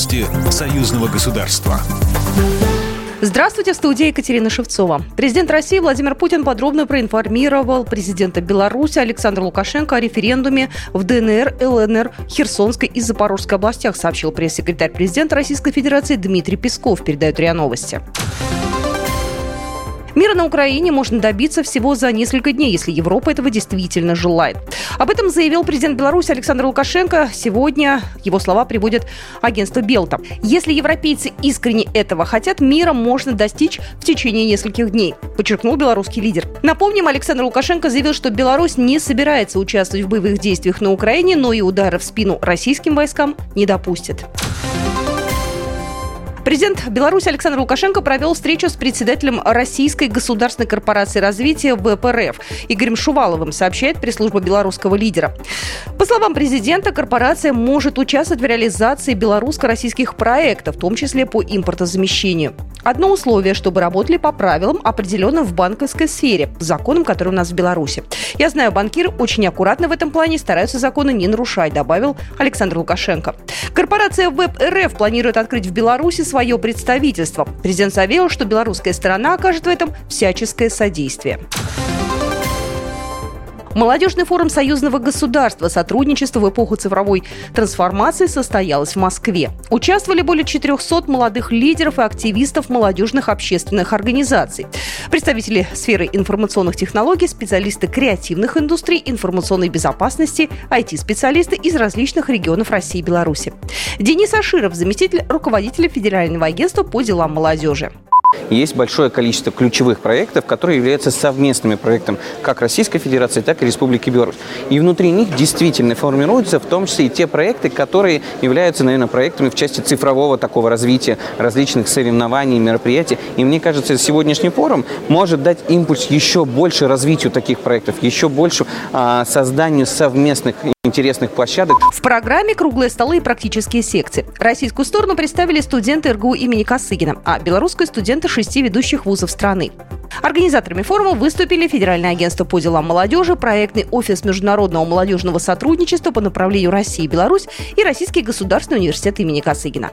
Новости союзного государства. Здравствуйте, в студии Екатерина Шевцова. Президент России Владимир Путин подробно проинформировал президента Беларуси Александра Лукашенко о референдуме в ДНР, ЛНР, Херсонской и Запорожской областях, сообщил пресс-секретарь президента Российской Федерации Дмитрий Песков, передает РИА Новости. Мира на Украине можно добиться всего за несколько дней, если Европа этого действительно желает. Об этом заявил президент Беларуси Александр Лукашенко. Сегодня его слова приводит агентство Белта. Если европейцы искренне этого хотят, мира можно достичь в течение нескольких дней, подчеркнул белорусский лидер. Напомним, Александр Лукашенко заявил, что Беларусь не собирается участвовать в боевых действиях на Украине, но и удары в спину российским войскам не допустит. Президент Беларуси Александр Лукашенко провел встречу с председателем Российской государственной корпорации развития ВПРФ Игорем Шуваловым, сообщает пресс-служба белорусского лидера. По словам президента, корпорация может участвовать в реализации белорусско-российских проектов, в том числе по импортозамещению. Одно условие, чтобы работали по правилам, определенным в банковской сфере, законам, которые у нас в Беларуси. Я знаю, банкиры очень аккуратно в этом плане стараются законы не нарушать, добавил Александр Лукашенко. Корпорация Веб РФ планирует открыть в Беларуси свое представительство. Президент заявил, что белорусская сторона окажет в этом всяческое содействие. Молодежный форум союзного государства сотрудничества в эпоху цифровой трансформации состоялось в Москве. Участвовали более 400 молодых лидеров и активистов молодежных общественных организаций. Представители сферы информационных технологий, специалисты креативных индустрий, информационной безопасности, IT-специалисты из различных регионов России и Беларуси. Денис Аширов, заместитель руководителя Федерального агентства по делам молодежи. Есть большое количество ключевых проектов, которые являются совместными проектами как Российской Федерации, так и Республики Беларусь. И внутри них действительно формируются в том числе и те проекты, которые являются, наверное, проектами в части цифрового такого развития различных соревнований, мероприятий. И мне кажется, сегодняшний форум может дать импульс еще больше развитию таких проектов, еще больше а, созданию совместных интересных площадок. В программе круглые столы и практические секции. Российскую сторону представили студенты РГУ имени Косыгина, а белорусскую студенты шести ведущих вузов страны. Организаторами форума выступили Федеральное агентство по делам молодежи, проектный офис международного молодежного сотрудничества по направлению России и Беларусь и Российский государственный университет имени Косыгина.